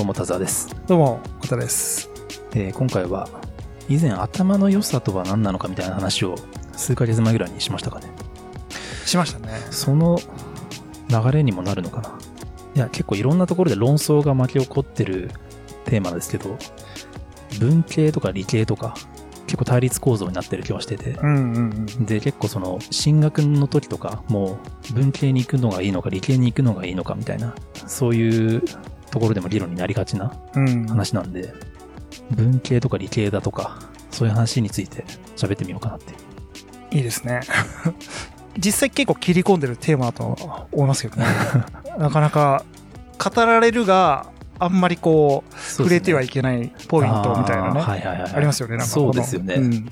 どうも田沢です、どうも、小田です。えー今回は以前頭の良さとは何なのかみたいな話を数ヶ月前ぐらいにしましたかねしましたね。その流れにもなるのかないや結構いろんなところで論争が巻き起こってるテーマですけど文系とか理系とか結構対立構造になってる気はしててうんうんうん。で結構その進学の時とかもう文系に行くのがいいのか理系に行くのがいいのかみたいなそういうところでも議論になりがちなうん、話なんで、文系とか理系だとか、そういう話について喋ってみようかなっていう。いいですね。実際結構切り込んでるテーマだと思いますけどね。なかなか語られるがあんまりこう触れてはいけないポイントみたいなね。あーはいはいはい。ありますよね。なんかそうですよね。うん。い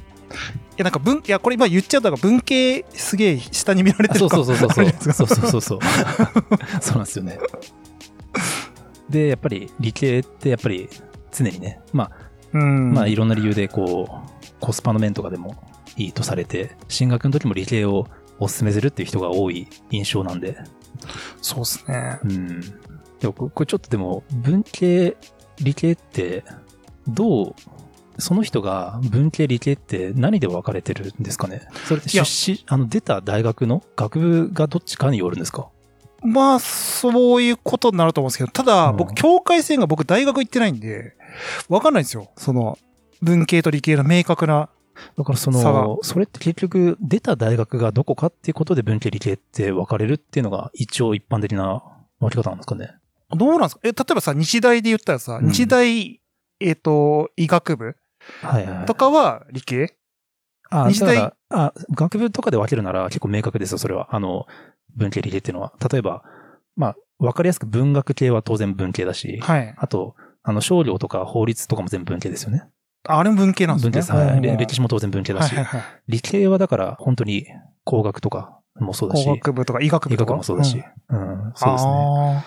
やなんか文いやこれ今言っちゃうと文系すげえ下に見られてあそうるかそうそうそうそうそうそうそう。そうなんですよね。で、やっぱり理系ってやっぱり常にね、まあ、うん。まあいろんな理由でこう、コスパの面とかでもいいとされて、進学の時も理系をお勧めするっていう人が多い印象なんで、そうですね。うん。でもここれちょっとでも、文系、理系って、どう、その人が文系、理系って何で分かれてるんですかね？それ出身、あの、出た大学の学部がどっちかによるんですか？まあ、そういうことになると思うんですけど、ただ、うん僕、境界線が僕、大学行ってないんで、わかんないんですよ。その、文系と理系の明確な。だからその、それって結局、出た大学がどこかっていうことで文系、理系って分かれるっていうのが一応一般的な分け方なんですかねどうなんですか？え、例えばさ、日大で言ったらさ、うん日大、えっ、と、医学部。とかは理系？あ、日大あ、学部とかで分けるなら結構明確ですよ、それは。あの、文系理系っていうのは。例えば、まあ、分かりやすく文学系は当然文系だし、はい。あと、あの、商業とか法律とかも全部文系ですよね。ああれも文系なんですね。文系です。はい。歴史も当然文系だし、はいはいはい。理系はだから本当に工学とかもそうだし工、学部とか医学部医とか？学もそうだし、んうん、そうですね。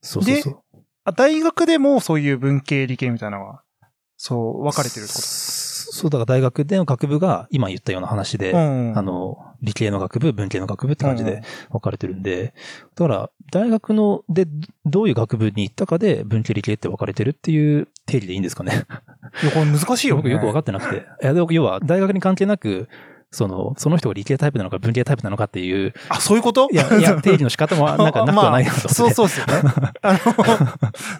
そうそうそう。あ大学でもそういう文系理系みたいなのが、そう、分かれてるってこそう、だから大学での学部が今言ったような話で、とうん。あの、理系の学部、文系の学部って感じうんで分かれてるんで、だから、大学ので、どういう学部に行ったかで、文系理系って分かれてるっていう定義でいいんですかね。いや、これ難しいよね。僕よく分かってなくて。いや、要は、大学に関係なく、その、その人が理系タイプなのか文系タイプなのかっていう、あ、そういうこと？いや、いや、定義の仕方も なんかなくはないなと思って。そうそうですよね。あの、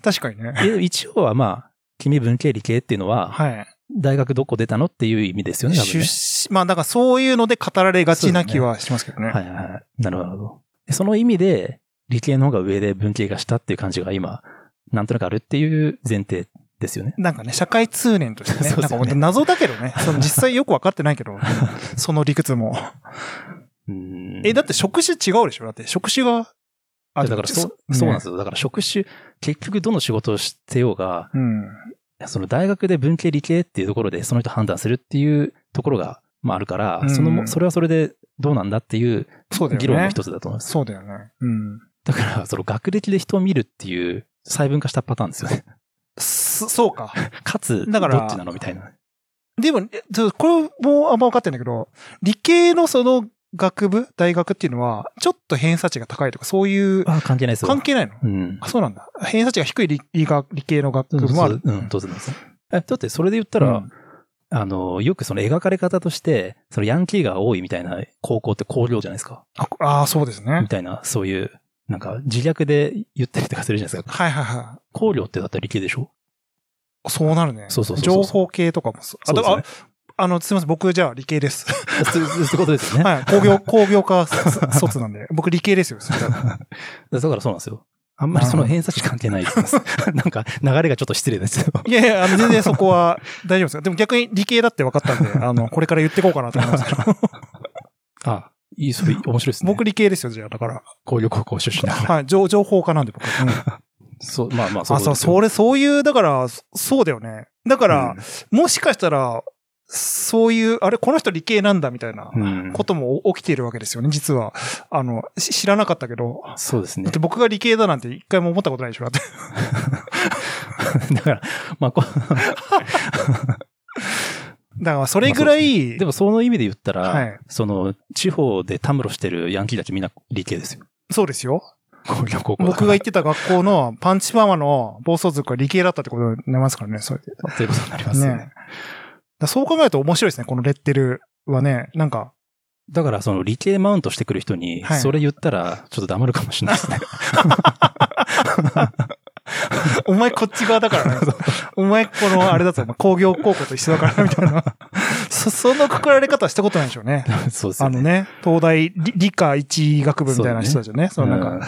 確かにね。一応はまあ、君文系理系っていうのは、はい。大学どこ出たのっていう意味ですよね、多分出ね。身、まあ、だからそういうので語られがちな気はしますけどね。はいはいはい。なるほどその意味で、理系の方が上で文系が下っていう感じが今、なんとなくあるっていう前提ですよね。なんかね、社会通念としてね。そうですよねなんか謎だけどね。その実際よくわかってないけど、その理屈も。うんえ、だって職種違うでしょ？だって職種が。だからそう、そうなんですよ。だから職種、結局どの仕事をしてようが、うん。その大学で文系理系っていうところでその人判断するっていうところが、まああるから、うんそのも、それはそれでどうなんだっていうそうだよね。議論の一つだと思います。そうだよね。うん。だから、その学歴で人を見るっていう細分化したパターンですよね。そそうか。かつ、だからどっちなのみたいな。でも、これもあんま分かってないんだけど、理系のその学部、大学っていうのは、ちょっと偏差値が高いとか、そういう、あ、関係ないですよ。関係ないの？うん。あ、そうなんだ。偏差値が低い理理系の学部もある。うん、当然です。え、だってそれで言ったら、うんあの、よくその描かれ方として、そのヤンキーが多いみたいな高校って工業じゃないですか。ああー、そうですねみ。たいな、そういう、なんか自虐で言ったりとかするじゃないですか。はいはいは工業ってだったら理系でしょ？い。そうなるね。そうそうそう情報系とかもそう。あそうですよねああの、すみません。僕じゃあ理系です。そうそういうことですよね。はい。工業、工業科そ 卒なんで。僕理系ですよ。だからそうなんですよ。あんまりその偏差値関係ないです。なんか流れがちょっと失礼ですよ。いやいや、あの、全然そこは大丈夫ですよ。でも逆に理系だって分かったんで、あの、これから言ってこうかなと思いますけど。あ、いい、それ面白いですね。僕理系ですよ、じゃあ、だから。工業高校出身だから。はい。情情報科なんで僕。うんそう、まあまあ、あ、そう、ですよそれ、そういう、だから、そそうだよね。だから、もしかしたら、そういう、あれ、この人理系なんだみたいなことも起きているわけですよね、実は。あの、し知らなかったけど。そうですねだっ。て僕が理系だなんて一回も思ったことないでしょだって。だから、まあこ、だから、それぐらい、でもその意味で言ったら、はいその、地方でたむろしてるヤンキーたちみんな理系ですよ。そうですよ。僕が行ってた学校のパンチパーマの暴走族は理系だったってことになりますからね、それで。ということになりますよね。ねだそう考えると面白いですね、このレッテルはね。なんか、だからその理系マウントしてくる人には、いそれ言ったらちょっと黙るかもしれないですね。お前こっち側だからね。お前この、あれだぞ、お前工業高校と一緒だから、みたいな。そ、そのくくられ方はしたことないでしょうね。そうですよね。あのね、東大理理科一学部みたいな人たちはね。そのなんうんか、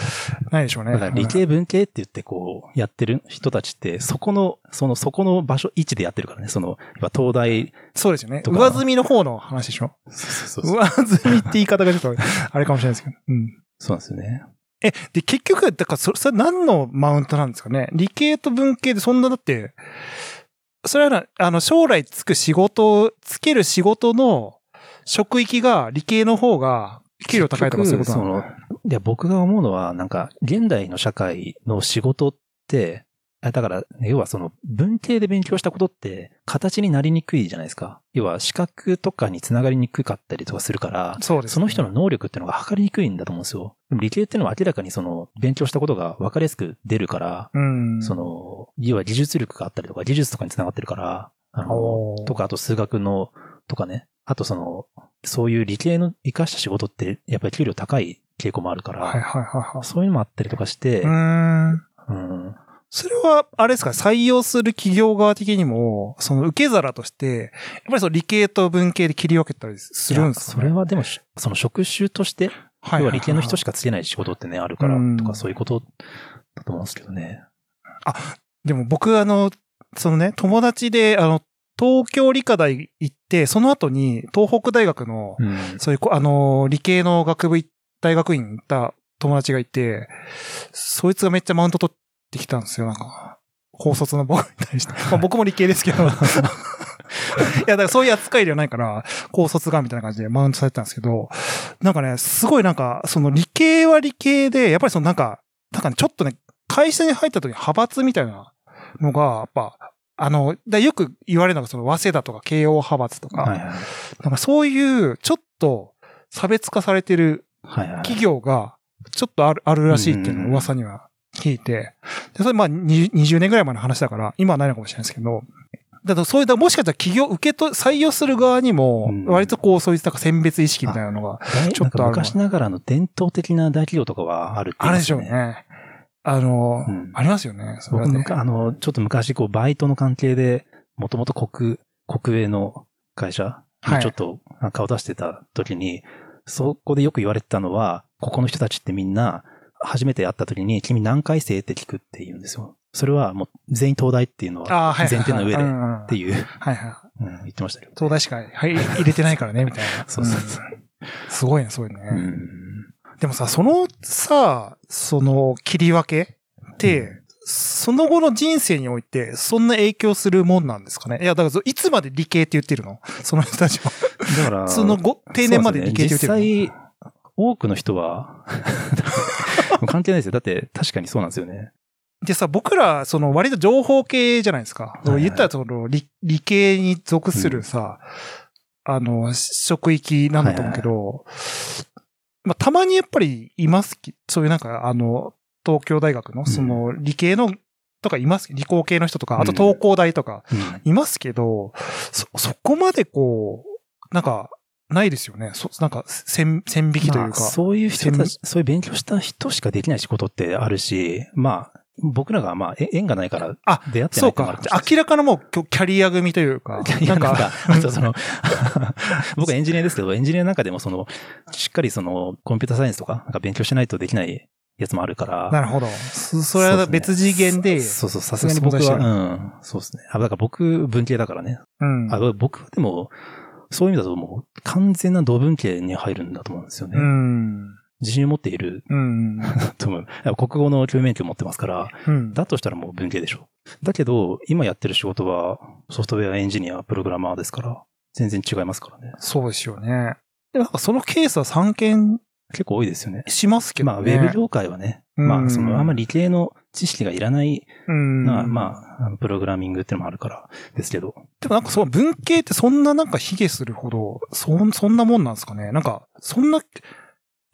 ないでしょうね。だから理系文系って言ってこう、やってる人たちって、そこの、その、そこの場所、位置でやってるからね。その、やっぱ東大、そうですよね。上積みの方の話でしょ？そうそうそう上積みって言い方がちょっと、あれかもしれないですけど。うん。そうなんですよね。え、で、結局、だからそ、それ何のマウントなんですかね？理系と文系でそんなだって、それはな、あの、将来つく仕事、つける仕事の職域が理系の方が給料高いとかそういうことなの？いや、僕が思うのは、なんか、現代の社会の仕事っだから、要はその、文系で勉強したことって、形になりにくいじゃないですか。要は、資格とかにつながりにくかったりとかするから、そうです、その人の能力っていうのが測りにくいんだと思うんですよ。理系っていうのは明らかにその、勉強したことが分かりやすく出るから、うん。その、要は技術力があったりとか、技術とかにつながってるから、あの、とか、あと数学の、とかね。あとその、そういう理系の活かした仕事って、やっぱり給料高い傾向もあるから、はいはいはいはい。そういうのもあったりとかして、うーん。うんそれは、あれですか、採用する企業側的にも、その受け皿として、やっぱりその理系と文系で切り分けたりするんですか、いやそれはでもし、その職種として、はい要は理系の人しか。かつけない仕事ってね、あるからうん、とか、そういうことだと思うんですけどね。でも僕、あの、そのね、友達で、あの、東京理科大行って、その後に東北大学の、うん。そういうこ、あの、理系の学部い、大学院行った友達がいて、そいつがめっちゃマウント取ってきたんですよ、なんか。高卒の僕に対して。まあ僕も理系ですけど。いや、だからそういう扱いではないから、高卒がみたいな感じでマウントされてたんですけど、なんかね、すごいなんか、その理系は理系で、やっぱりそのなんか、なんかね、ちょっとね、会社に入った時に派閥みたいなのが、やっぱ、あの、だよく言われるのがその、早稲田とか慶応派閥とか、はいはい。なんかそういう、ちょっと差別化されてる。企業が、ちょっとある、あるらしいっていうのを噂には聞いて、でそれまあ20 20年ぐらい前の話だから、今はないのかもしれないですけど、だからそういう、だからもしかしたら企業、受けと、採用する側にもうん、割とこう、そういうなんか選別意識みたいなのが、ちょっとあるな昔ながらの伝統的な大企業とかはあるって言あれでしょうね。ね。あの、うんありますよね。それは僕、ね。むかあの、ちょっと昔、こう、バイトの関係で、もともと国、国営の会社はいにちょっと顔出してた時に、そこでよく言われてたのは、ここの人たちってみんな、初めて会った時に、君何回生って聞くって言うんですよ。それはもう全員東大っていうのは。前提の上でっうんうんていう、はいはい。うん言ってましたけど。東大しか、はい、入れてないからね、みたいな。そうそうそうんすごいね、そういうね。うんでもさ、そのさ、その切り分けって、その後の人生において、そんな影響するもんなんですかね？いや、だから、いつまで理系って言ってるの？その人たちは。だから、その後、定年まで理系って言ってるの、多くの人は、関係ないですよ。だって、確かにそうなんですよね。でさ、僕ら、その割と情報系じゃないですか。いはい言ったらその理理系に属するさ、あの、職域なんだと思うけど、まあ、たまにやっぱりいますき、そういうなんか、あの、東京大学のその理系のとかいます、理工系の人とか、あと東工大とかうんいますけど、そ、そこまでこう、なんか、ないですよね。そ、なんか、線、線引きというか。まあそういう人たち、そういう勉強した人しかできない仕事ってあるし、まあ、僕らがまあ、え縁がないからあ出会ってなそいうってのもあか。明らかなもうキャキャリア組というか。いや、なかなんんか、あとその、僕はエンジニアですけど、エンジニアの中でもその、しっかりその、コンピュータサイエンスとか、なんか勉強しないとできないやつもあるから。なるほど。そそれは別次元で、そうそう、さすがに僕は、うん、そうですね。あ、だから僕、文系だからね。うん。あ僕はでも、そういう意味だともう、完全な土文系に入るんだと思うんですよね。うん。自信を持っているうん。と思う。国語の教員免許持ってますから、うん。だとしたらもう文系でしょ。だけど、今やってる仕事はソフトウェアエンジニア、プログラマーですから、全然違いますからね。そうですよね。でもなんかそのケースは散見結構多いですよね。しますけどね。まあ、ウェブ業界はね、うんまあ、その、あんまり理系の知識がいらない、うん。まあ、プログラミングっていうのもあるからですけど。でもなんかそう、文系ってそんななんか卑下するほど、そん、そんなもんなんですかね。なんか、そんな、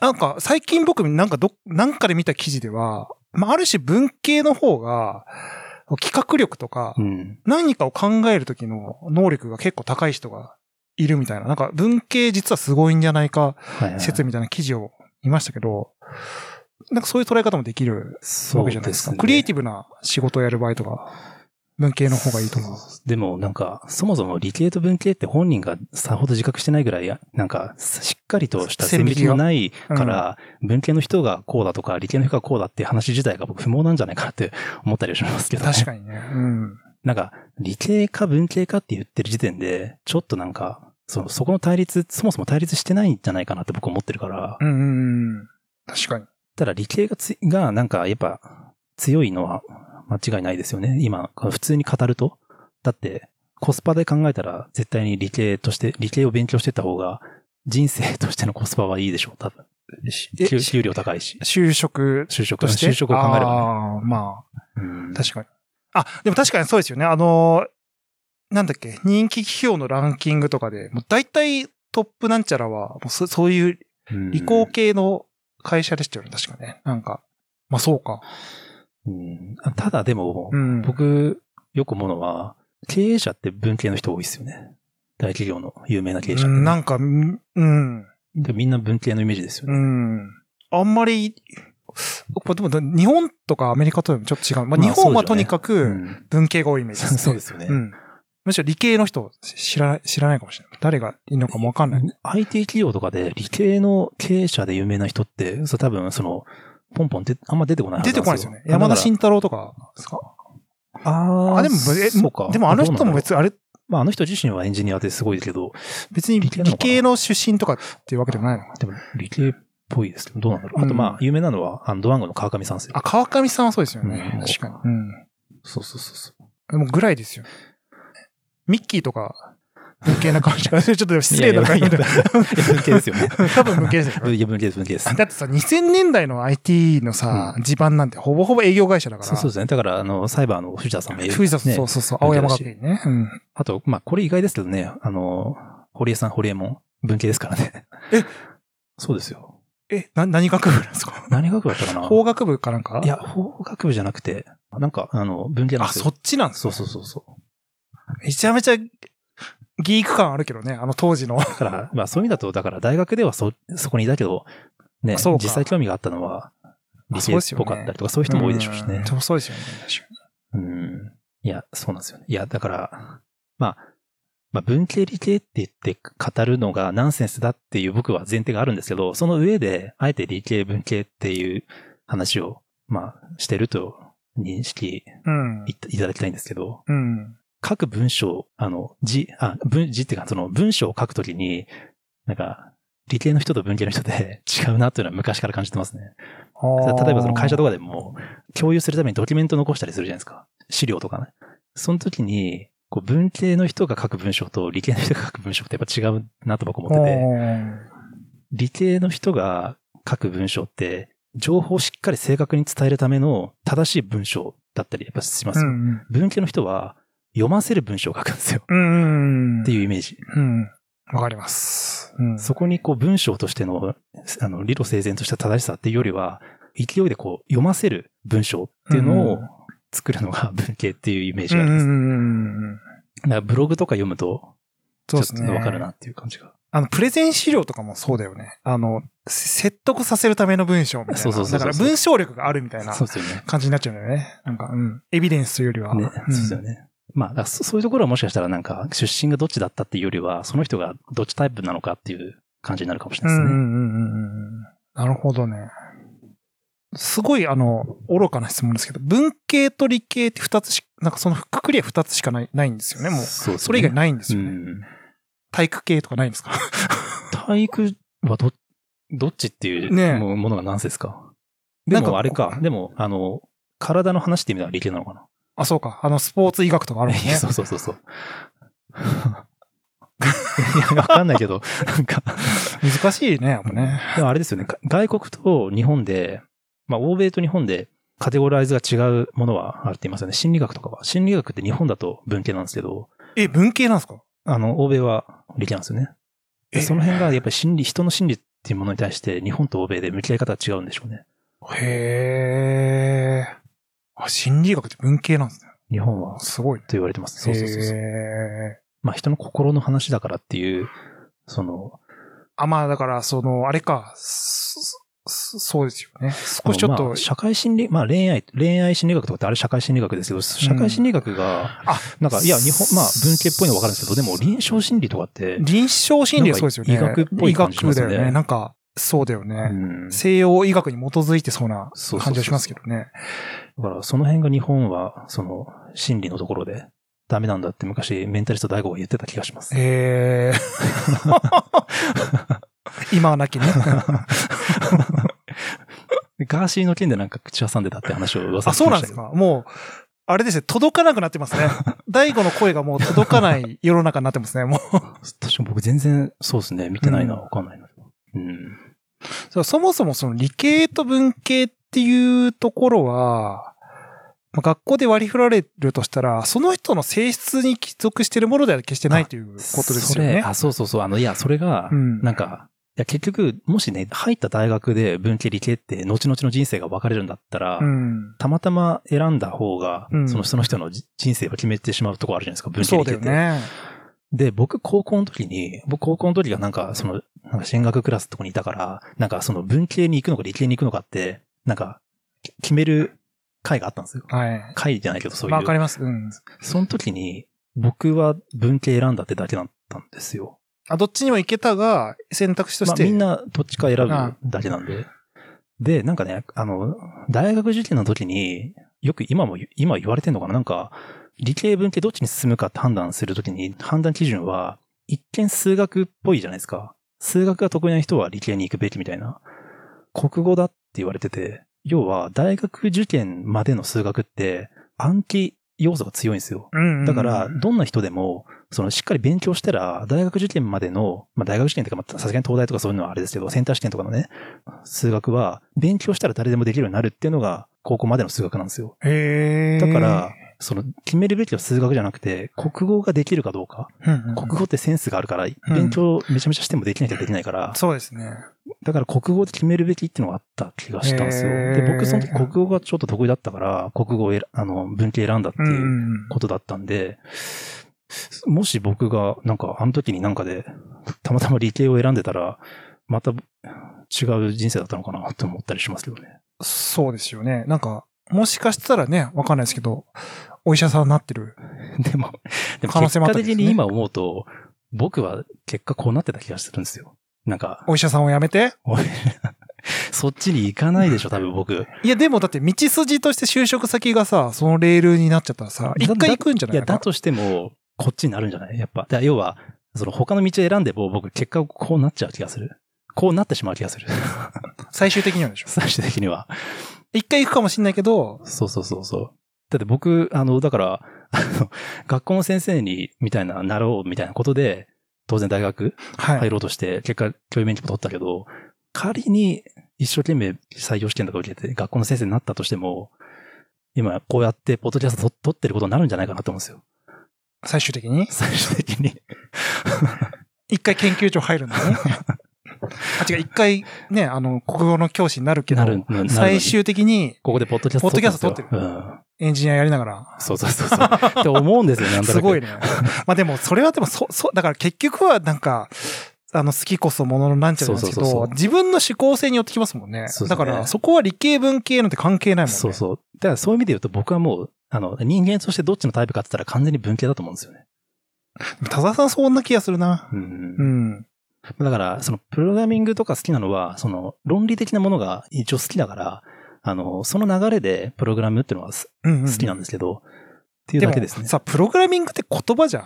なんか、最近僕なんかど、なんかで見た記事では、まあ、ある種文系の方が、企画力とかう、ん。何かを考える時の能力が結構高い人がいるみたいな。なんか文系実はすごいんじゃないか。説みたいな記事を見ましたけど、なんかそういう捉え方もできるわけじゃないですか。クリエイティブな仕事をやる場合とか、文系の方がいいと思う。でもなんか、そもそも理系と文系って本人がさほど自覚してないぐらい、なんか、しっかりとした線引きがないから、文系の人がこうだとか、理系の人がこうだって話自体が僕不毛なんじゃないかなって思ったりはしますけど、ね。確かにね。うん。なんか、理系か文系かって言ってる時点で、ちょっとなんか、その、そこの対立、そもそも対立してないんじゃないかなって僕思ってるから、うんうんうん。確かに。ただ理系がつ、がなんかやっぱ強いのは間違いないですよね。今、普通に語ると。だって、コスパで考えたら絶対に理系として、理系を勉強してた方が人生としてのコスパはいいでしょう。多分。給給料高いし。就職就職、として？就職を考えればね。ああ、まうんあ、確かに。あ、でも確かにそうですよね。あの、なんだっけ、人気企業のランキングとかで、もう大体トップなんちゃらは、もうそそういううん理工系の会社でしたよね、確かね。なんか、まあそうか。うんただでも、うん。僕、よく思うのは、経営者って文系の人多いですよね。大企業の有名な経営者ってね、うんなんか、うんうん。でみんな文系のイメージですようね。ん。あんまり、でも、日本とかアメリカとでもちょっと違う。まあ、まあ日本はとにかくん文系が多いイメージです、そうですよね。うん。むしろ理系の人知らない、知らないかもしれない。誰がいるのかもわかんない。IT 企業とかで理系の経営者で有名な人って、そう多分その、ポンポンであんま出てこない出てこないですよね。山田慎太郎とかですか？ああ、でも、えそうか。でもあの人も別に。に、あれ、まああの人自身はエンジニアですごいけど、別に理系なの出身とかっていうわけでもないのかなでも理系っぽいですけど、どうなんだろう。あとうんまあ、有名なのは、あの、ドワンゴの川上さんですよ。あ、川上さんはそうですよね。うん確かに。うん。そうそうそうそう。でもぐらいですよ。ミッキーとか、文系な感じが、ちょっと失礼な感じでいやいや。いや文系ですよね。多分文系ですよ。いや、文系です、文系です。だってさ、2000年代の IT のさ、地盤なんてほぼほぼ営業会社だから。そうそうですね。だから、あの、サイバーの藤田さんもいる藤田さん、ねそうそうそう、青山学院ね。うん。あと、まあ、これ意外ですけどね、あの、堀江さん、堀江も文系ですからね。えそうですよ。え、な、何学部なんですか何学部だったかな法学部かなんかいや、法学部じゃなくて、なんか、あの、文系なんあ、ですよ。そっちなんですそうそうそうそう。めちゃめちゃギーク感あるけどね、あの当時の。だから、まあそういう意味だと、だから大学ではそ、そこにいたけど、ね、そうか実際興味があったのは、理系っぽかったりとか、そういう人も多いでしょうしねん。そうそうですよね、うん。いや、そうなんですよね。いや、だから、まあ、まあ、文系理系って言って語るのがナンセンスだっていう僕は前提があるんですけど、その上で、あえて理系文系っていう話を、まあ、してると認識うん。いいただきたいんですけど、うん。書く文章、あの、字、あ、文、字っていうか、その文章を書くときに、なんか、理系の人と文系の人で 違うなっていうのは昔から感じてますね。例えばその会社とかでも、共有するためにドキュメント残したりするじゃないですか。資料とかね。その時に、こう文系の人が書く文章と理系の人が書く文章ってやっぱ違うなと僕思ってて、理系の人が書く文章って、情報をしっかり正確に伝えるための正しい文章だったりやっぱしますよ。うん。文系の人は読ませる文章を書くんですよ。うん。っていうイメージ。うん。わかります。うん。そこにこう文章としての、あの、理路整然とした正しさっていうよりは、勢いでこう読ませる文章っていうのをうん作るのが文系っていうイメージがあります。んうん。だからブログとか読むと、ちょっと。わかるなっていう感じが。あの、プレゼン資料とかもそうだよね。あの、説得させるための文章みたいな。そうそうそうだから文章力があるみたいな。感じになっちゃうんだよね。なんか、うん。エビデンスというよりは。ね、うんそうですよね。まあ、そそういうところはもしかしたらなんか、出身がどっちだったっていうよりは、その人がどっちタイプなのかっていう感じになるかもしれないですね。うんうんうん。なるほどね。すごい、あの、愚かな質問ですけど、文系と理系って二つし、なんかそのくくりは二つしかない、ないんですよね、もう。そうねそれ以外ないんですよね。うん。体育系とかないんですか？体育はど、どっちっていうもものが何ですか？でなんかもあれか。でも、あの、体の話って意味では理系なのかな？あ、そうか。あの、スポーツ医学とかあるもんね。そうそうそうそう。いや、わかんないけど、なんか、難しいね、やっぱね。でもあれですよね。か外国と日本で、まあ、欧米と日本でカテゴライズが違うものはあるって言いますよね。心理学とかは。心理学って日本だと文系なんですけど、え、文系なんですか？あの、欧米は理系なんですよね。その辺がやっぱり心理、人の心理っていうものに対して日本と欧米で向き合い方が違うんでしょうね。へー。あ、心理学って文系なんですね。日本は、とすごいね。言われてます。そうそうそうそう。まあ人の心の話だからっていう、その、あ、まあだから、その、あれか、そそそうですよね。少しちょっとまあ、社会心理、まあ恋愛、恋愛心理学とかってあれ社会心理学ですけど、社会心理学が、あ、なんか、いや、日本、まあ文系っぽいのはわかるんですけど、でも臨床心理とかって、臨床心理はそうですよね。医学っぽい感じしますよね医学だよね。なんか、そうだようね。ん。西洋医学に基づいてそうなそうそうそう感じはしますけどね。だから、その辺が日本は、その、心理のところで、ダメなんだって昔、メンタリスト大悟が言ってた気がします。へー 今はなきね。ガーシーの件でなんか口挟んでたって話を噂あ、そうなんですかもう、あれですね、届かなくなってますね。大悟の声がもう届かない世の中になってますね、もう。確か僕全然、そうですね、見てないな、うんわかんないな。うん。そもそもその理系と文系っていうところは、まあ学校で割り振られるとしたら、その人の性質に帰属しているものでは決してないということですよね。あ、そうそうそう、あの、いや、それが、うんなんか、いや、結局、もしね、入った大学で文系理系って、後々の人生が分かれるんだったら、うん。たまたま選んだ方が、うんそのその人のじ人生を決めてしまうところあるじゃないですか、文系理系って。だよね。で、僕、高校の時に、僕、高校の時がなんか、その、なんか進学クラスのとこにいたから、なんか、その文系に行くのか理系に行くのかって、なんか、き決める会があったんですよ。はい。会じゃないけど、そういう。わかります。うん。その時に、僕は文系選んだってだけだったんですよ。あ、どっちにも行けたが、選択肢とまあ、して。みんなどっちか選ぶだけなんで。で、なんかね、あの、大学受験の時に、よく今も、今言われてんのかな？なんか、理系文系どっちに進むかって判断するときに、判断基準は、一見数学っぽいじゃないですか。数学が得意な人は理系に行くべきみたいな。国語だって言われてて、要は大学受験までの数学って暗記要素が強いんですよ。だから、どんな人でも、そのしっかり勉強したら、大学受験までの、まあ大学受験とか、まあさすがに東大とかそういうのはあれですけど、センター試験とかのね、数学は、勉強したら誰でもできるようになるっていうのが、高校までの数学なんですよ。へーだから、、その、決めるべきは数学じゃなくて、国語ができるかどうか。うんうん国語ってセンスがあるから、勉強めちゃめちゃしてもできなきゃできないから、そうですね。だから国語で決めるべきっていうのがあった気がしたんですよ。で、僕その時国語がちょっと得意だったから、国語を選あの、文系選んだってうんういうんうんことだったんで、もし僕がなんかあの時になんかで、たまたま理系を選んでたら、また違う人生だったのかなって思ったりしますけどね。そうですよね。なんか、もしかしたらね、わかんないですけど、お医者さんになってる。でも、でも可能性結果もあったりですね的に今思うと、僕は結果こうなってた気がするんですよ。なんか、お医者さんを辞めて？俺 そっちに行かないでしょ、多分僕。いや、でもだって道筋として就職先がさ、そのレールになっちゃったらさ、一回行くんじゃない？いや、だとしても、こっちになるんじゃない？やっぱ。要は、その他の道を選んでも僕結果こうなっちゃう気がする。こうなってしまう気がする。最終的にはでしょ？最終的には。一回行くかもしんないけど、そうそうそうそう。だって僕、あの、だから、あの、学校の先生に、みたいな、なろうみたいなことで、当然大学はい。入ろうとして、結果教員免許も取ったけど、仮に一生懸命採用試験とか受けて学校の先生になったとしても、今こうやってポッドキャスト撮撮ってることになるんじゃないかなと思うんですよ。最終的に？最終的に。一回研究所入るんだね。あ、違う、一回ね、あの、国語の教師になるけど最終的にここでポッドキャストポッドキャスト撮ってるる。うん。エンジニアやりながら。そうそうそうそう。って思うんですよね、すごいね。まあでも、それはでも、そ、そ、だから結局はなんか、あの、好きこそもののなんちゃんですけど、自分の思考性によってきますもんね。ねだから、そこは理系文系なんて関係ないもんね。そうそう。だからそういう意味で言うと僕はもう、あの、人間としてどっちのタイプかって言ったら完全に文系だと思うんですよね。田沢さんそんな気がするな。うんうん。だから、その、プログラミングとか好きなのは、その、論理的なものが一応好きだから、あの、その流れでプログラムっていうのはすうん、うん。好きなんですけど、っていうだけですね。さ、プログラミングって言葉じゃん。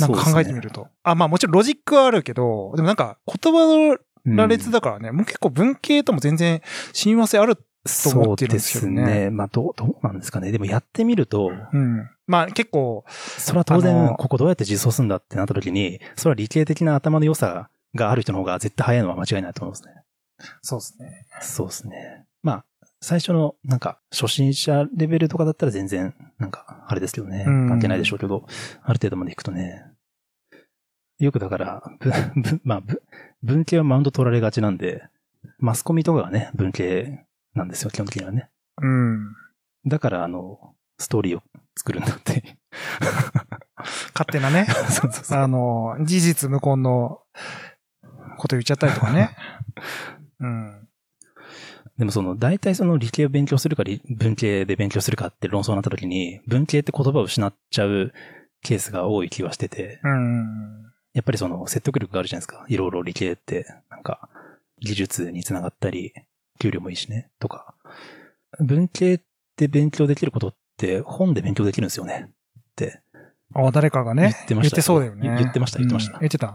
なんか考えてみると。あ、まあもちろんロジックはあるけど、でもなんか言葉の羅列だからね、もう結構文系とも全然親和性ある。と思ってるんですけどねそうですね。まあ、どう、どうなんですかね。でもやってみると、うん。まあ結構、それは当あ然、のここどうやって実装するんだってなった時に、それは理系的な頭の良さがある人の方が絶対早いのは間違いないと思いますね。そうですね。そうですね。まあ、最初の、なんか、初心者レベルとかだったら全然、なんか、あれですけどね。うん関係ないでしょうけど、ある程度まで行くとね。よくだから、まあ、ぶ文系はマウント取られがちなんで、マスコミとかがね、文系なんですよ、基本的にはね。うん。だから、あの、ストーリーを作るんだって。勝手なね、そうそうそう。あの、事実無根のこと言っちゃったりとかね。うん。でもその、大体その理系を勉強するか理文系で勉強するかって論争になった時に、文系って言葉を失っちゃうケースが多い気はしてて、うん。やっぱりその説得力があるじゃないですか。いろいろ理系って、なんか、技術につながったり、給料もいいしね、とか。文系って勉強できることって本で勉強できるんですよね。って。あ、誰かがね。言ってましたそうだよね。言言ってました言ってましたうん言ってた。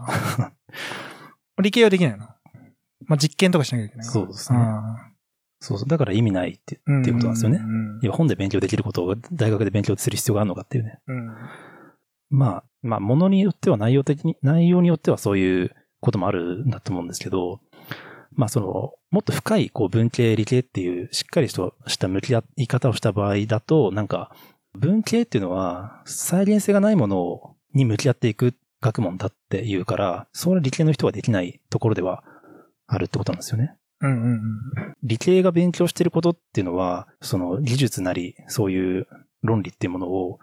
理系はできないの？まあ、実験とかしなきゃいけない。そうですねそうそう。だから意味ないって、うん。っていうことなんですよねうんいや、本で勉強できることを大学で勉強する必要があるのかっていうね。うん。まあ、まあ、ものによっては内容的に、内容によってはそういうこともあるんだと思うんですけど、まあ、その、もっと深い、こう、文系、理系っていう、しっかりとした向き合い方をした場合だと、なんか、文系っていうのは、再現性がないものに向き合っていく学問だっていうから、それは理系の人はできないところではあるってことなんですよね。うんうんうん。理系が勉強してることっていうのは、その技術なり、そういう論理っていうものを、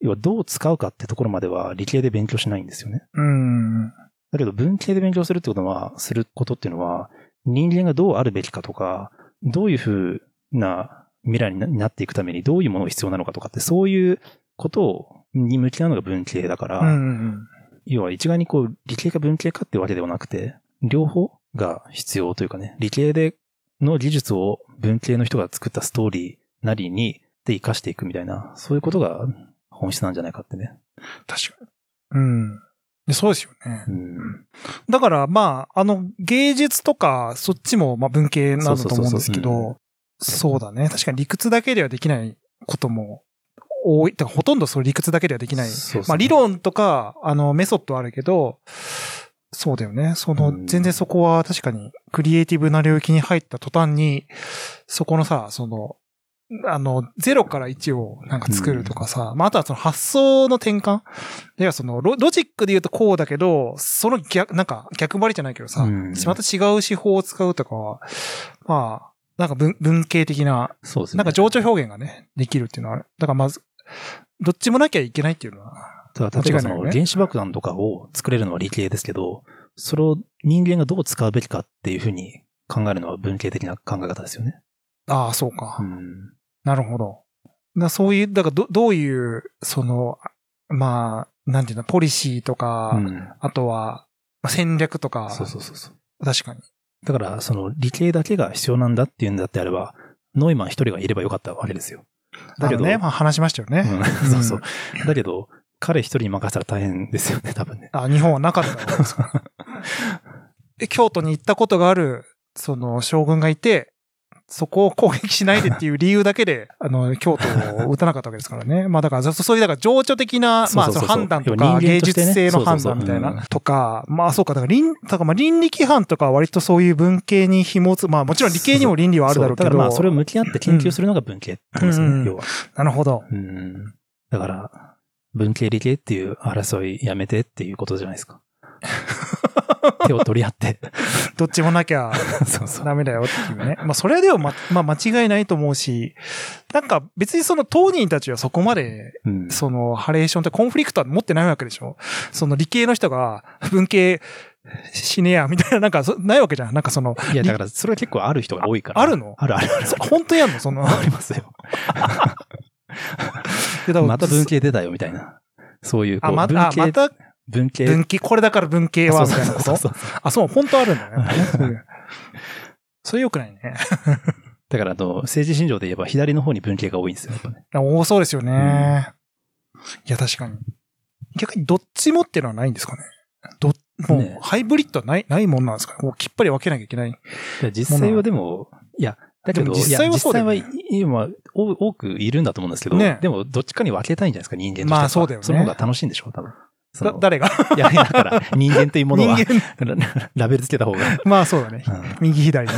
要はどう使うかってところまでは理系で勉強しないんですよね。うん。だけど文系で勉強するってことは、することっていうのは、人間がどうあるべきかとか、どういうふうな未来になっていくためにどういうものが必要なのかとかって、そういうことを、に向き合うのが文系だから、うんうん要は一概にこう、理系か文系かっていうわけではなくて、両方が必要というかね、理系での技術を文系の人が作ったストーリーなりに、で活かしていくみたいな、そういうことが本質なんじゃないかってね。確かに。うん。でそうですよね。うん。だから、まあ、あの、芸術とか、そっちも、まあ、文系なんだと思うんですけど、そうだね。確かに理屈だけではできないことも多い。ほとんどそれ理屈だけではできない。そうそうまあ、理論とか、あの、メソッドはあるけど、そうだよね。そのう、ん全然そこは確かに、クリエイティブな領域に入った途端に、そこのさ、その、あの、0から1をなんか作るとかさ、まあ、あとはその発想の転換いや、そのロ、ロジックで言うとこうだけど、その逆、なんか逆張りじゃないけどさ、うんまた違う手法を使うとかは、まあ、なんか文文系的な、そうですね。なんか情緒表現がね、できるっていうのは。だからまず、どっちもなきゃいけないっていうのは、だから例えばその原子爆弾とかを作れるのは理系ですけど、それを人間がどう使うべきかっていうふうに考えるのは文系的な考え方ですよね。ああ、そうか。うん。なるほど。だそういう、だからど、どういう、その、まあ、なんていうの、ポリシーとか、うん。あとは、まあ戦略とか、そうそうそうそう。確かに。だから、その理系だけが必要なんだっていうんだってあれば、ノイマン一人がいればよかったわけですよ。だけど、ね、まあ話しましたよね。うんそうそう。だけど、彼一人に任せたら大変ですよね、多分ね。あ、日本はなかった 京都に行ったことがある、その将軍がいて、そこを攻撃しないでっていう理由だけで、あの、京都を撃たなかったわけですからね。まあだから、そそういう、だから情緒的な、まあそのそうそうそうそう判断とか、芸術性の判そうそうそう断みたいうんな、とか、まあそうか、だから倫、だからまあ倫理規範とかは割とそういう文系に紐つ、まあもちろん理系にも倫理はあるだろうけど。そうだからまあ、それを向き合って研究するのが文系ですよね、うん要は。なるほど。うん。だから、文系理系っていう争いやめてっていうことじゃないですか。手を取り合って。どっちもなきゃ。ダメだよっていうね。まあ、それではま、まあ、間違いないと思うし、なんか別にその当人たちはそこまで、うんそのハレーションってコンフリクトは持ってないわけでしょ？その理系の人が文系死ねや、みたいな、なんかそないわけじゃん。なんかその、いや、だから、それは結構ある人が多いから。あるの？あるあるある。そ本当にやんの？その、ありますよ。また文系出たよ、みたいな。そういう、こあ、うまた、あ文系、また文系。文系、これだから文系は、みたいなこと？そうそうそうあ、そう、本当あるんだね。そういうそれ良くないね。だから、あの、政治信条で言えば左の方に文系が多いんですよ、ね。多そうですよね。いや、確かに。逆にどっちもっていうのはないんですかね。ど、もうね、ハイブリッドはない、ないもんなんですかこう、きっぱり分けなきゃいけない。で実際はでも、いや、だけど、実際はそうだよね実際は今、お多くいるんだと思うんですけど、ねでも、どっちかに分けたいんじゃないですか、人間としては。まあそうだよねその方が楽しいんでしょう、多分。誰が？いや、だから、人間というものはラ ラベルつけた方が。まあそうだね。うん右左ね。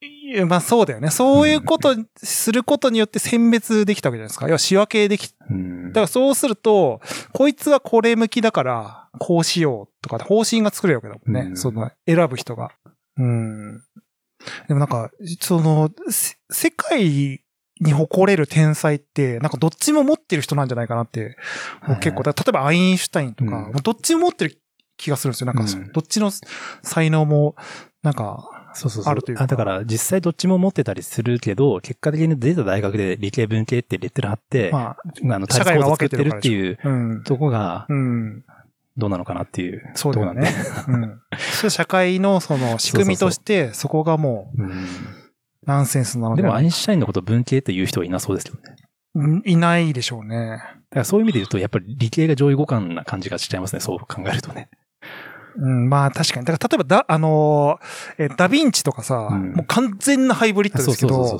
いいやまあそうだよね。そういうことすることによって選別できたわけじゃないですか。要は仕分けでき、うんだからそうすると、こいつはこれ向きだから、こうしようとか、方針が作れるわけだもんね。うんその、選ぶ人が。うん。でもなんか、その、せ世界に誇れる天才って、なんかどっちも持ってる人なんじゃないかなって、僕結構、例えばアインシュタインとか、どっちも持ってる気がするんですよ。なんか、うんどっちの才能も、なんか、そうそうそう。あるというかあだから、実際どっちも持ってたりするけど、結果的に出た大学で理系文系ってレッテル貼って、まあの、社会が分けてるっていう。とこが、うん。どうなのかなっていうそうだよとこなんで。ね。うん。社会のその仕組みとして、そこがもううんナンセンスなので。でも、アインシュタインのこと文系って言う人はいなそうですよね。だうんいないでしょうね。からそういう意味で言うと、やっぱり理系が上位互換な感じがしちゃいますね。そう考えるとね。うん、まあ確かに。だから例えばだ、あのー、えダヴィンチとかさ、うんもう完全なハイブリッドですけど。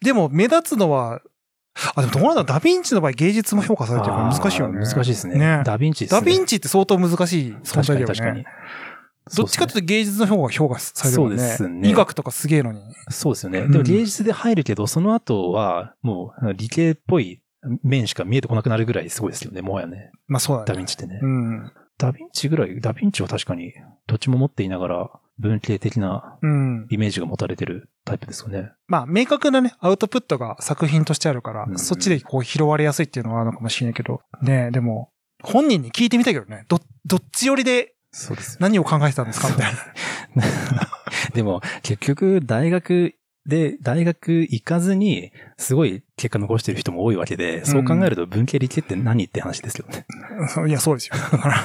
でも目立つのは、あ、でもどうなんだダヴィンチの場合芸術も評価されてるから難しいよね。難しいですね。ねダヴィンチね。ダヴィンチって相当難しい存確か在だよね。に確かに。どっちかというと芸術の方が評価されるよね。そうですね医学とかすげえのに。そうですよね。うんでも芸術で入るけど、その後は、もう理系っぽい面しか見えてこなくなるぐらいすごいですよね、もはやね。まあそうだね。ダヴィンチってね。うん。ダヴィンチぐらい、ダヴィンチは確かに、どっちも持っていながら、文系的なうん。イメージが持たれてるタイプですよね。まあ、明確なね、アウトプットが作品としてあるから、うんそっちでこう拾われやすいっていうのはあるのかもしれないけど、ねでも、本人に聞いてみたいけどね、ど、どっち寄りでそうですよ。何を考えてたんですか？みたいな。でも、結局、大学で、大学行かずに、すごい結果残してる人も多いわけで、そう考えると文系理系って何って話ですよね。そういや、そうですよ。だから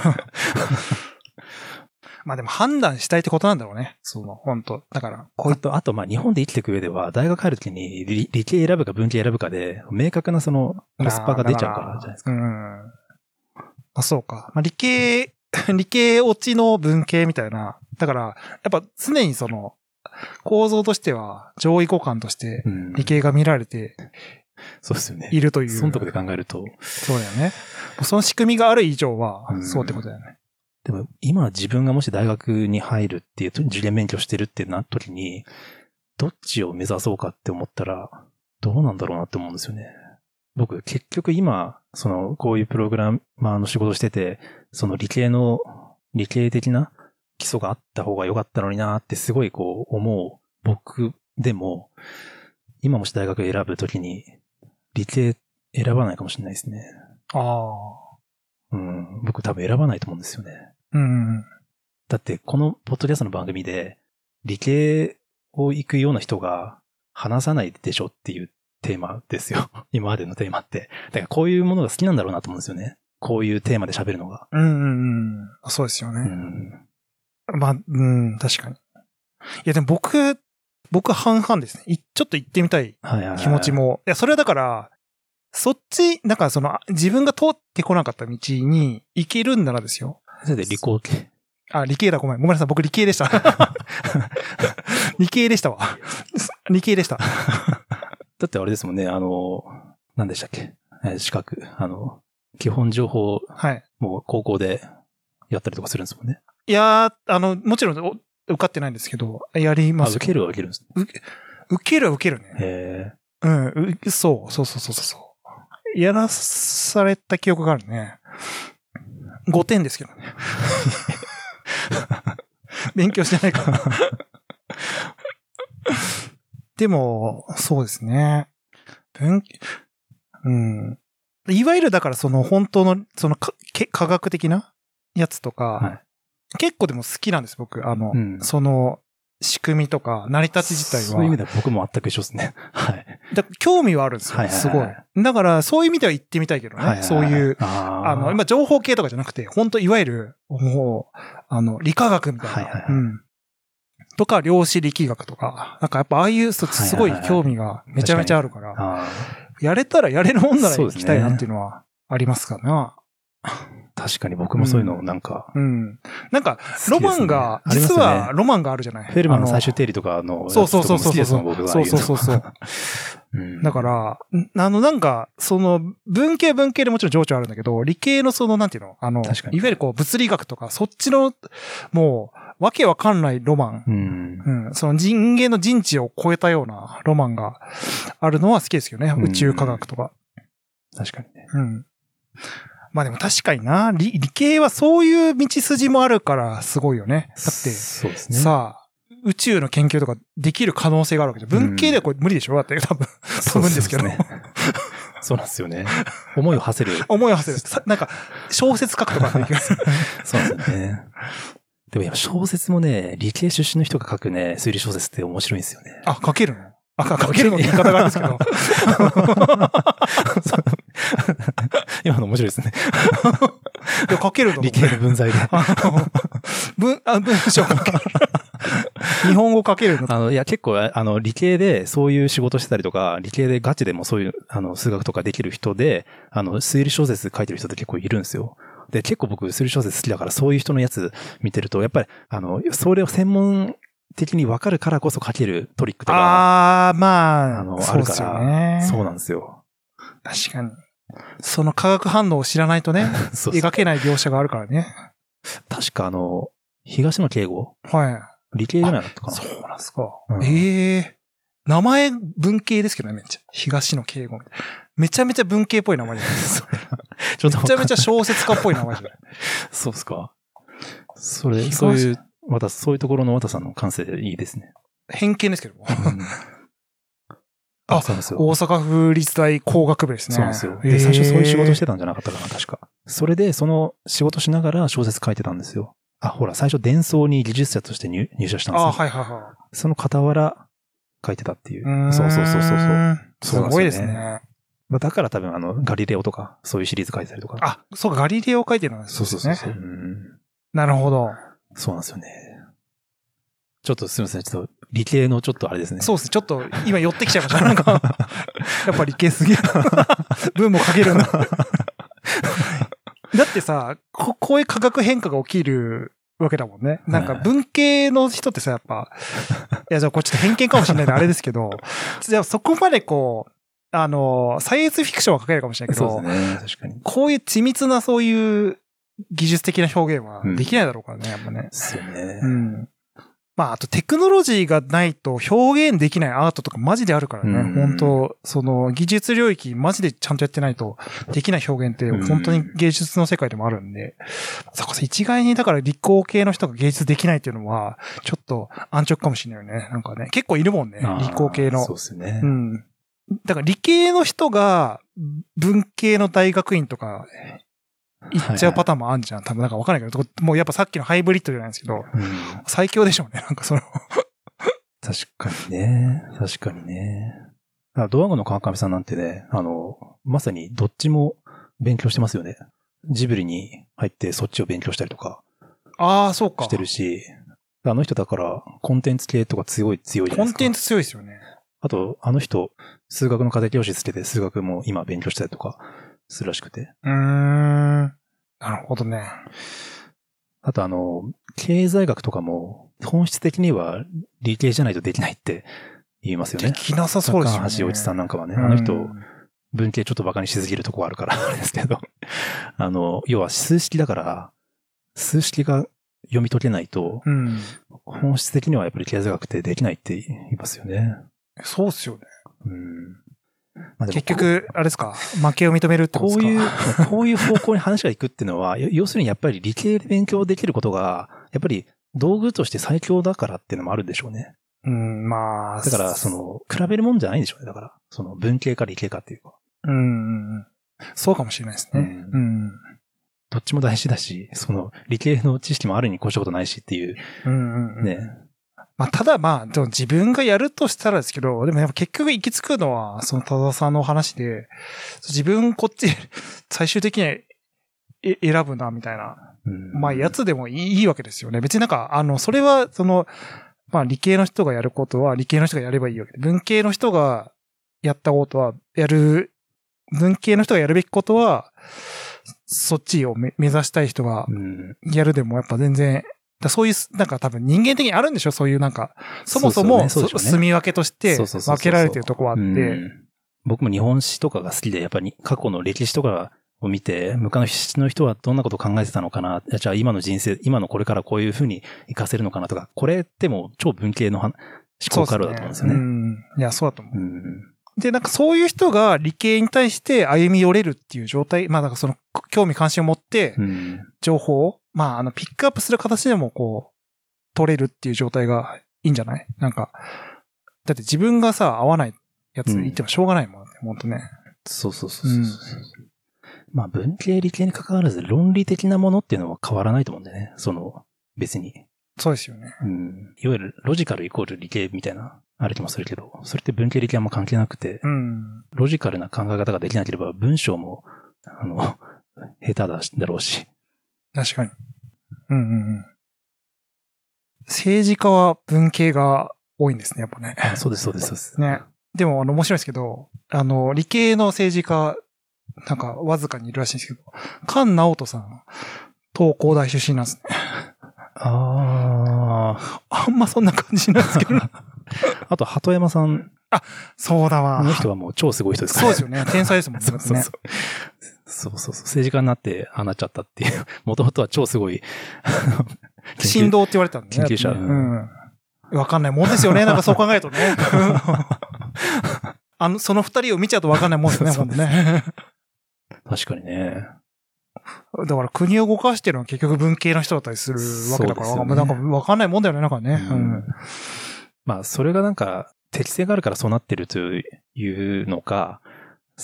まあでも判断したいってことなんだろうね。その、本当だから、こういあと、あと、まあ、日本で生きていく上では、大学入るときに理理系選ぶか文系選ぶかで、明確なその、コスパが出ちゃうからじゃないですか。うん。あ、そうか。まあ、理系、理系落ちの文系みたいな。だから、やっぱ常にその、構造としては、上位互換として、うん理系が見られてそうですよね。いるという。そのとこで考えると、そうだよね。その仕組みがある以上はう、んそうってことだよね。でも今自分がもし大学に入るっていうと、受験勉強してるってなった時に、どっちを目指そうかって思ったら、どうなんだろうなって思うんですよね。僕結局今、その、こういうプログラマーの仕事してて、その理系の、理系的な基礎があった方が良かったのになってすごいこう思う僕でも、今もし大学選ぶときに、理系選ばないかもしれないですね。ああ。うん、僕多分選ばないと思うんですよね。うん。だって、このポッドキャストの番組で、理系を行くような人が話さないでしょっていうテーマですよ。今までのテーマって。だからこういうものが好きなんだろうなと思うんですよね。こういうテーマで喋るのが。うんうんうん。そうですようね。ん。まあ、うん、確かに。いや、でも僕、僕半々ですね。いちょっと行ってみたいはいはいはい。気持ち。も。いや、それはだから、そっち、なんかその、自分が通ってこなかった道に行けるんならですよ。それで理工系。あ、理系だ、ごめん。ごめんなさい。僕理系でした。理系でしたわ。理系でした。だってあれですもんね、あの、何でしたっけ？えー資格。あの、基本情報はい。もう高校でやったりとかするんですもんね。いやー、あの、もちろんお受かってないんですけど、やりあ、ます。受けるは受けるんですね。受けるは受けるね。へうん、うそう、そうそうそうそう。やらされた記憶があるね。5点ですけどね。勉強してないから。でも、そうですね。文、うん。いわゆるだからその本当の、その科学的なやつとか、はい結構でも好きなんです、僕。あの、うんその仕組みとか成り立ち自体は。そういう意味では僕も全く一緒ですね。はい。だ興味はあるんですよ。はいはいはいすごい。だから、そういう意味では行ってみたいけどね。そういう、あーあの、今、情報系とかじゃなくて、本当いわゆる、もう、あの、理科学みたいな。はいはいはいうん。とか、量子力学とか、なんかやっぱああいう、そすごい興味がめちゃめちゃあるから、あやれたらやれるもんなら行きたいなっていうのはありますかな。ー確かに僕もそういうのなんか、うん。なんか、ロマンが、実はロマンがあるじゃない？フェルマーの最終あ定理とかの、そうそうそうそう。そ う。そうそうそうだから、んあの、なんか、その、文系は文系でもちろん情緒あるんだけど、理系のその、なんていうの？あの、いわゆるこう、物理学とか、そっちの、もう、わけわかんないロマン。うん。うん。その人間の人知を超えたようなロマンがあるのは好きですよね。うん宇宙科学とか。確かにね。うん。まあでも確かにな、理理系はそういう道筋もあるからすごいよね。だって、そうですね。さあ、宇宙の研究とかできる可能性があるわけじゃん。文系ではこれ無理でしょ？だって多分、飛ぶんですけど。ねそうなんですよね。思いを馳せる。思いを馳せる。さなんか、小説書くとかできる。そうですよね。でもやっぱ小説もね、理系出身の人が書くね、推理小説って面白いんですよね。あ、書けるの？あ、か書けるのって言い方があるんですけど。今の面白いですね。いや、書けるの理系の文在で。文、あ、文章書ける。日本語書けるの？あの、いや、結構、あの、理系でそういう仕事してたりとか、理系でガチでもそういう、あの、数学とかできる人で、あの、推理小説書いてる人って結構いるんですよ。で、結構僕、推理小説好きだから、そういう人のやつ見てると、やっぱり、あの、それを専門的に分かるからこそ書けるトリックとか、ああ、まあ、あの、あるから、よね。そうなんですよ。確かに。その化学反応を知らないとね、そうそう描けない描写があるからね。確かあの、東野敬吾はい。理系じゃなかったかな。そうなんですか。うんええ名前文系ですけどね、めっちゃ。東野敬吾みたいな。めちゃめちゃ文系っぽい名前じゃない？ですか。ちょっとめちゃめちゃ小説家っぽい名前じゃない？そうですか。それ、東そういう、また、そういうところの綿さんの感性いいですね。偏見ですけども。うん あそうなんですよ。大阪府立大工学部ですね。そうなんですよ。で、最初そういう仕事してたんじゃなかったかな、確か。それで、その仕事しながら小説書いてたんですよ。あ、ほら、最初、伝送に技術者として入入社したんですよ。あはいはいはその傍ら書いてたっていう。うそうそうそうそう。すごいですね。まあだから多分、あの、ガリレオとか、そういうシリーズ書いてたりとか。あ、そうか、ガリレオ書いてるんですね。そうそうそうそう。うんなるほど。そうなんですよね。ちょっとすみません。ちょっと理系のちょっとあれですね。そうですね。ちょっと今寄ってきちゃいました。なんか、やっぱ理系すげえな。文も書けるな。だってさこ、こういう化学変化が起きるわけだもんね。なんか文系の人ってさ、やっぱ、いや、じゃあこれちょっと偏見かもしれないんであれですけど、じゃあそこまでこう、あの、サイエンスフィクションは書けるかもしれないけど、そうですね。確かに。こういう緻密なそういう技術的な表現はできないだろうからね、やっぱね。ですよね。うん。まあ、あとテクノロジーがないと表現できないアートとかマジであるからね。うん本当その技術領域マジでちゃんとやってないとできない表現って本当に芸術の世界でもあるんで、そこそ一概にだから理工系の人が芸術できないっていうのは、ちょっと安直かもしれないよね。なんかね、結構いるもんね理工系のそう。ですよね。うん。だから理系の人が文系の大学院とか行っちゃうパターンもあるじゃん。多分なんかわかんないけど、もうやっぱさっきのハイブリッドじゃないですけど、うん最強でしょうね。なんかその、確かにね。確かにね。ドワゴンの川上さんなんてね、あの、まさにどっちも勉強してますよね。ジブリに入ってそっちを勉強したりとかああ、そうか。してるし、あの人だからコンテンツ系とか強い強いじゃないですか。コンテンツ強いですよね。あと、あの人、数学の家庭教師つけて数学も今勉強したりとかするらしくて。うーん。なるほどね。あとあの、経済学とかも本質的には理系じゃないとできないって言いますよね。できなさそうですよね。高橋洋一さんなんかはね、うんあの人、文系ちょっとバカにしすぎるとこあるから、あれですけど。あの、要は数式だから、数式が読み解けないと、うん。本質的にはやっぱり経済学ってできないって言いますよね。そうっすよね。うん。まあ結局、あれですか、負けを認めるってこことうですか？いう、こういう方向に話が行くっていうのは、要要するにやっぱり理系で勉強できることが、やっぱり道具として最強だからっていうのもあるんでしょうね。うん、まあ。だから、そ、の、比べるもんじゃないんでしょうね。だから、その文系か理系かっていうか。うんうんうん。そうかもしれないですね。うんうん。どっちも大事だし、その理系の知識もあるに越したことないしっていう、うんうんうん。ね。まあ、ただまあ、でも自分がやるとしたらですけど、でもやっぱ結局行き着くのは、その多田さんの話で、自分こっち、最終的に選ぶな、みたいな。うんまあ、やつでもいいわけですよね。別になんか、あの、それは、その、まあ、理系の人がやることは、理系の人がやればいいわけで、文系の人がやったことは、やる、文系の人がやるべきことは、そっちをめ目指したい人がうん。やるでもやっぱ全然、だそういう、なんか多分人間的にあるんでしょ？そういうなんか、そもそも、住み分けとして分けられてるとこはあって、うん。僕も日本史とかが好きで、やっぱり過去の歴史とかを見て、昔の人はどんなことを考えてたのかな、じゃあ今の人生、今のこれからこういうふうに活かせるのかなとか、これってもう超文系の思考回路だと思うんですよね。ううん。いや、そうだと思う。うん。で、なんかそういう人が理系に対して歩み寄れるっていう状態、まあなんかその興味関心を持ってうん。情報を、まああのピックアップする形でもこう、取れるっていう状態がいいんじゃない？なんか、だって自分がさ、合わないやつ言ってもしょうがないもんね、ほんとね。そうそうそうそうそう。まあ文系理系に関わらず論理的なものっていうのは変わらないと思うんだよね。その、別に。そうですよね。うん。いわゆるロジカルイコール理系みたいな、ある気もするけど、それって文系理系あんま関係なくて、うん。ロジカルな考え方ができなければ文章も、あの、下手だしだろうし。確かに。うんうんうん。政治家は文系が多いんですね、やっぱね。あそうです、そうです、そうです。ね。でも、あの、面白いですけど、あの、理系の政治家、なんか、わずかにいるらしいんですけど、菅直人さん、東工大出身なんですね。ああ。あんまそんな感じなんですけど。あと、鳩山さんそうだわ。の人はもう超すごい人ですからそうですよね。天才ですもんね。そうそうそう。そうそうそう。政治家になって、ああなっちゃったっていう。もともとは超すごい。振動って言われたんでね。研究者うん。わかんないもんですよね。なんかそう考えるとね。あの、その二人を見ちゃうとわかんないもんですね、ほんとね。確かにね。だから国を動かしてるのは結局文系の人だったりするわけだから、ねなんかわかんないもんだよね、なんかね。ううんん。まあ、それがなんか、適性があるからそうなってるというのか、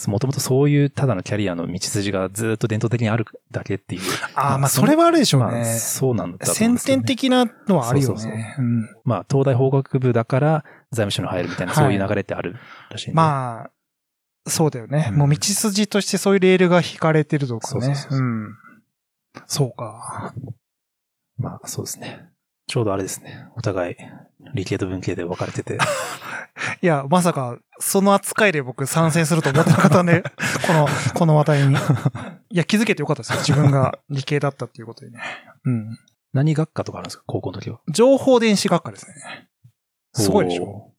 もともとそういうただのキャリアの道筋がずっと伝統的にあるだけっていう。ああ、まあそれはあるでしょうまあ、ね。そうなんだと思うん先天的なのはあるよそうそうね。うんまあ、東大法学部だから財務省に入るみたいな、はいそういう流れってあるらしいんで。まあ、そうだよね。うんもう道筋としてそういうレールが引かれてるとかね。そうそうそうそううん。そうか。まあ、そうですね。ちょうどあれですね。お互い、理系と文系で分かれてて。いや、まさか、その扱いで僕参戦すると思ってなかったんで、この、この話題に。いや、気づけてよかったですよ。自分が理系だったっていうことでね。うん。何学科とかあるんですか？高校の時は。情報電子学科ですね。すごいでしょょ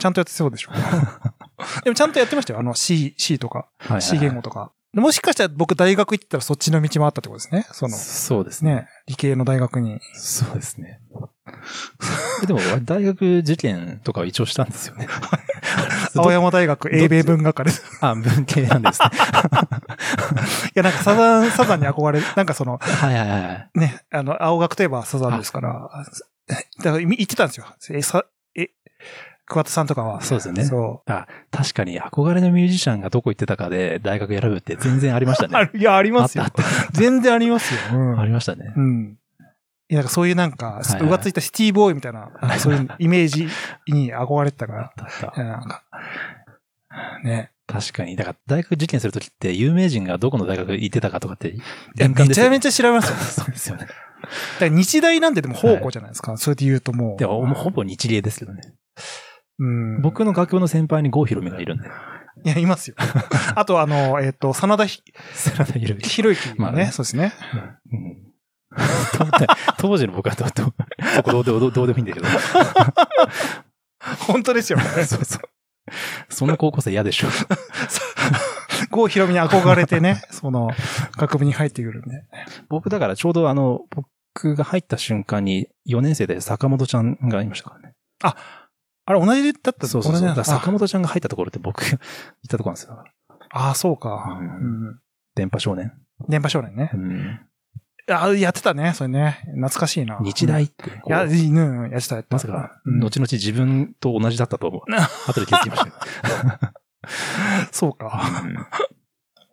ちゃんとやってそうでしょ でもちゃんとやってましたよ。あの C、C とか、はいはいはい C 言語とか。もしかしたら僕大学行ってたらそっちの道もあったってことですね。その、そうですね。ね、理系の大学に。そうですね。でも、大学受験とかは一応したんですよね。青山大学英米文学科です。あ、文系なんですね。いや、なんかサザン、サザンに憧れ、なんかその、はいはいはい。ね、あの、青学といえばサザンですから、だから言ってたんですよ。え、さ、え、桑田さんとかは。そうですよねそあ、確かに憧れのミュージシャンがどこ行ってたかで大学選ぶって全然ありましたう。ね。いや、ありますよ全然ありますよ。うんたありましたね。うん。いや、なんかそういうなんか、ちょっと浮ついたシティボーイみたいな、なんかそういう イメージに憧れてたかあらなんか、ね。確かに。だから大学受験するときって有名人がどこの大学行ってたかとかっていや、めちゃめちちゃ調べますよ。そうですよね。だから日大なんてでも宝庫じゃないですか。それで言うともう。でも、ほぼ日芸ですけどね。うん。僕の学部の先輩に郷ひろみがいるんで。いや、いますよ。あと、あの、えっ、と、真田ひ世良田ひろみ。ひろゆきまあねそうですね。うん 当時の僕はどうどうそこどうでもどうでもいいんだけど。本当ですよね。そうそう。そんな高校生嫌でしょ。郷ひろみに憧れてね、その、学部に入ってくるんで。僕だからちょうどあの、僕が入った瞬間に4年生で坂本ちゃんがいましたからね。あれ、同じだったそうそうそう。坂本ちゃんが入ったところって僕が 行ったところなんですよ。ああ、そうか。ううんん。電波少年。電波少年ねう。ん。ああ、やってたね、それね。懐かしいな。日大って。いや、うん、やってた、やってた。まさか、うん後々自分と同じだったと思う。後で気づきましたよ。そうか。うん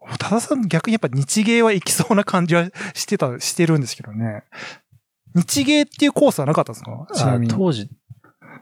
多田さん逆にやっぱ日芸は行きそうな感じはしてた、してるんですけどね。日芸っていうコースはなかったんですか？ちなみに。あ当時、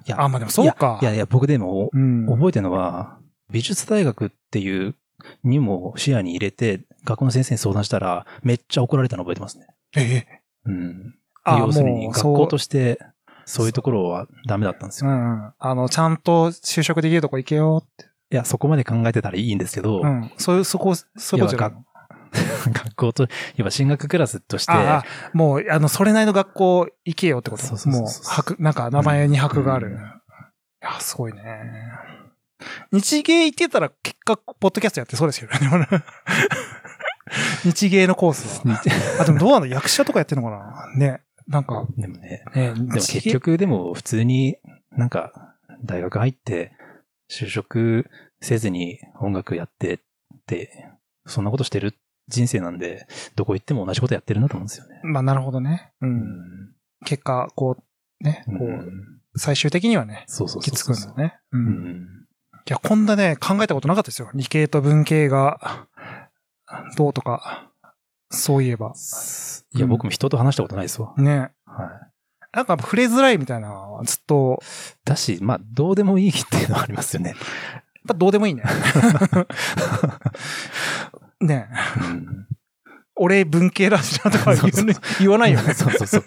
いやあ、まあでもそうか。いやいや、僕でも、うん。覚えてるのは、美術大学っていうにも視野に入れて、学校の先生に相談したら、めっちゃ怒られたの覚えてますね。ええ。うん。あ要するに、学校として、そういうところはダメだったんですよ。うん。あの、ちゃんと就職できるとこ行けよって。いや、そこまで考えてたらいいんですけど、うん。そういう、そこ、そういうことじゃないの？学校と、要は進学クラスとして、ああ、もう、あの、それなりの学校行けよってこと？そうそうもう、なんか名前に箔がある。うんいや、すごいね。日芸行ってたら結果、ポッドキャストやってそうですよね。日芸のコースは。あ、でもどうなの？役者とかやってんのかな？ね。なんか、でもね、ね、でも結局でも普通になんか大学入って就職せずに音楽やってって、そんなことしてる人生なんで、どこ行っても同じことやってるんだと思うんですよね。まあなるほどね。う。うん結果、こう、ね、こうう、ん最終的にはね、そうそうきつくんだよね。う。うんん。いや、こんなね、考えたことなかったですよ。理系と文系が、どうとか、そういえば。いや、僕も人と話したことないですわ。ね。はい。なんか触れづらいみたいなずっと、だし、まあ、どうでもいいっていうのはありますよね。やっぱどうでもいいね。ねうん俺文系だしなとか言う 言わないよね。そうそうそう。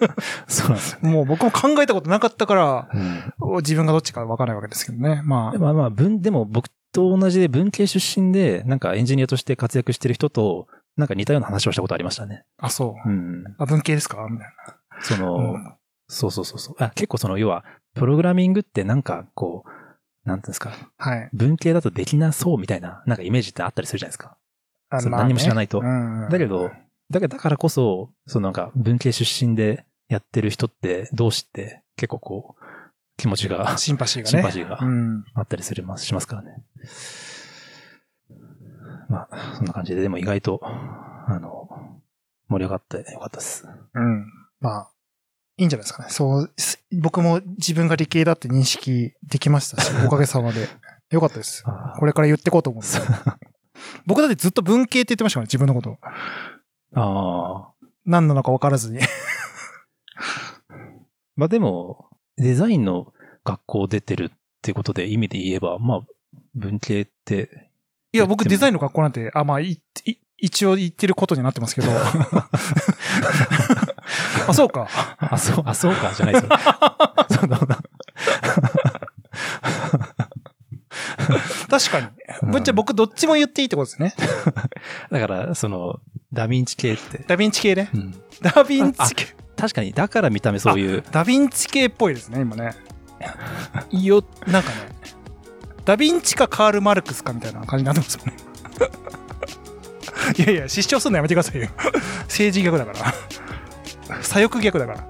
そうなんですよね。もう僕も考えたことなかったから、うん自分がどっちかわからないわけですけどね。までもまあ、文、でも僕と同じで文系出身で、なんかエンジニアとして活躍してる人と、なんか似たような話をしたことありましたね。あ、あ、そう。うん。あ、文系ですか？みたいな。その、うんそうそうそうそう。あ、結構その、要は、プログラミングってなんか、こう、なんていうんですか、はい。文系だとできなそうみたいな、なんかイメージってあったりするじゃないですか。何も知らないとうんだけど、だけどだからこそ、そのなんか文系出身でやってる人って、同士って結構こう、気持ちがシンパシーがね。シンパシーがうん。あったりするます、しますからね。まあ、そんな感じで、でも意外と、あの、盛り上がってよかったです。うん。まあ、いいんじゃないですかね。そう、す僕も自分が理系だって認識できましたし、おかげさまで。よかったです。あこれから言ってこうと思うんです 僕だってずっと文系って言ってましたからね、自分のこと。あー。何なのか分からずに。まあでも、デザインの学校出てるっていうことで意味で言えば、まあ、文系って、いや、僕デザインの学校なんて、あ、まあ、いい一応言ってることになってますけど。あ、そうか。あ、そう、あ、そうか、じゃないですよ。その確かに。ぶっちゃ僕どっちも言っていいってことですね。だから、その、ダヴィンチ系って。ダヴィンチ系ね。うんダヴィンチ系。確かに、だから見た目そういう、ダヴィンチ系っぽいですね、今ね。よ、なんかね。ダヴィンチかカール・マルクスかみたいな感じになってますもんね。いやいや、失笑するのやめてくださいよ。政治逆だから。左翼逆だから。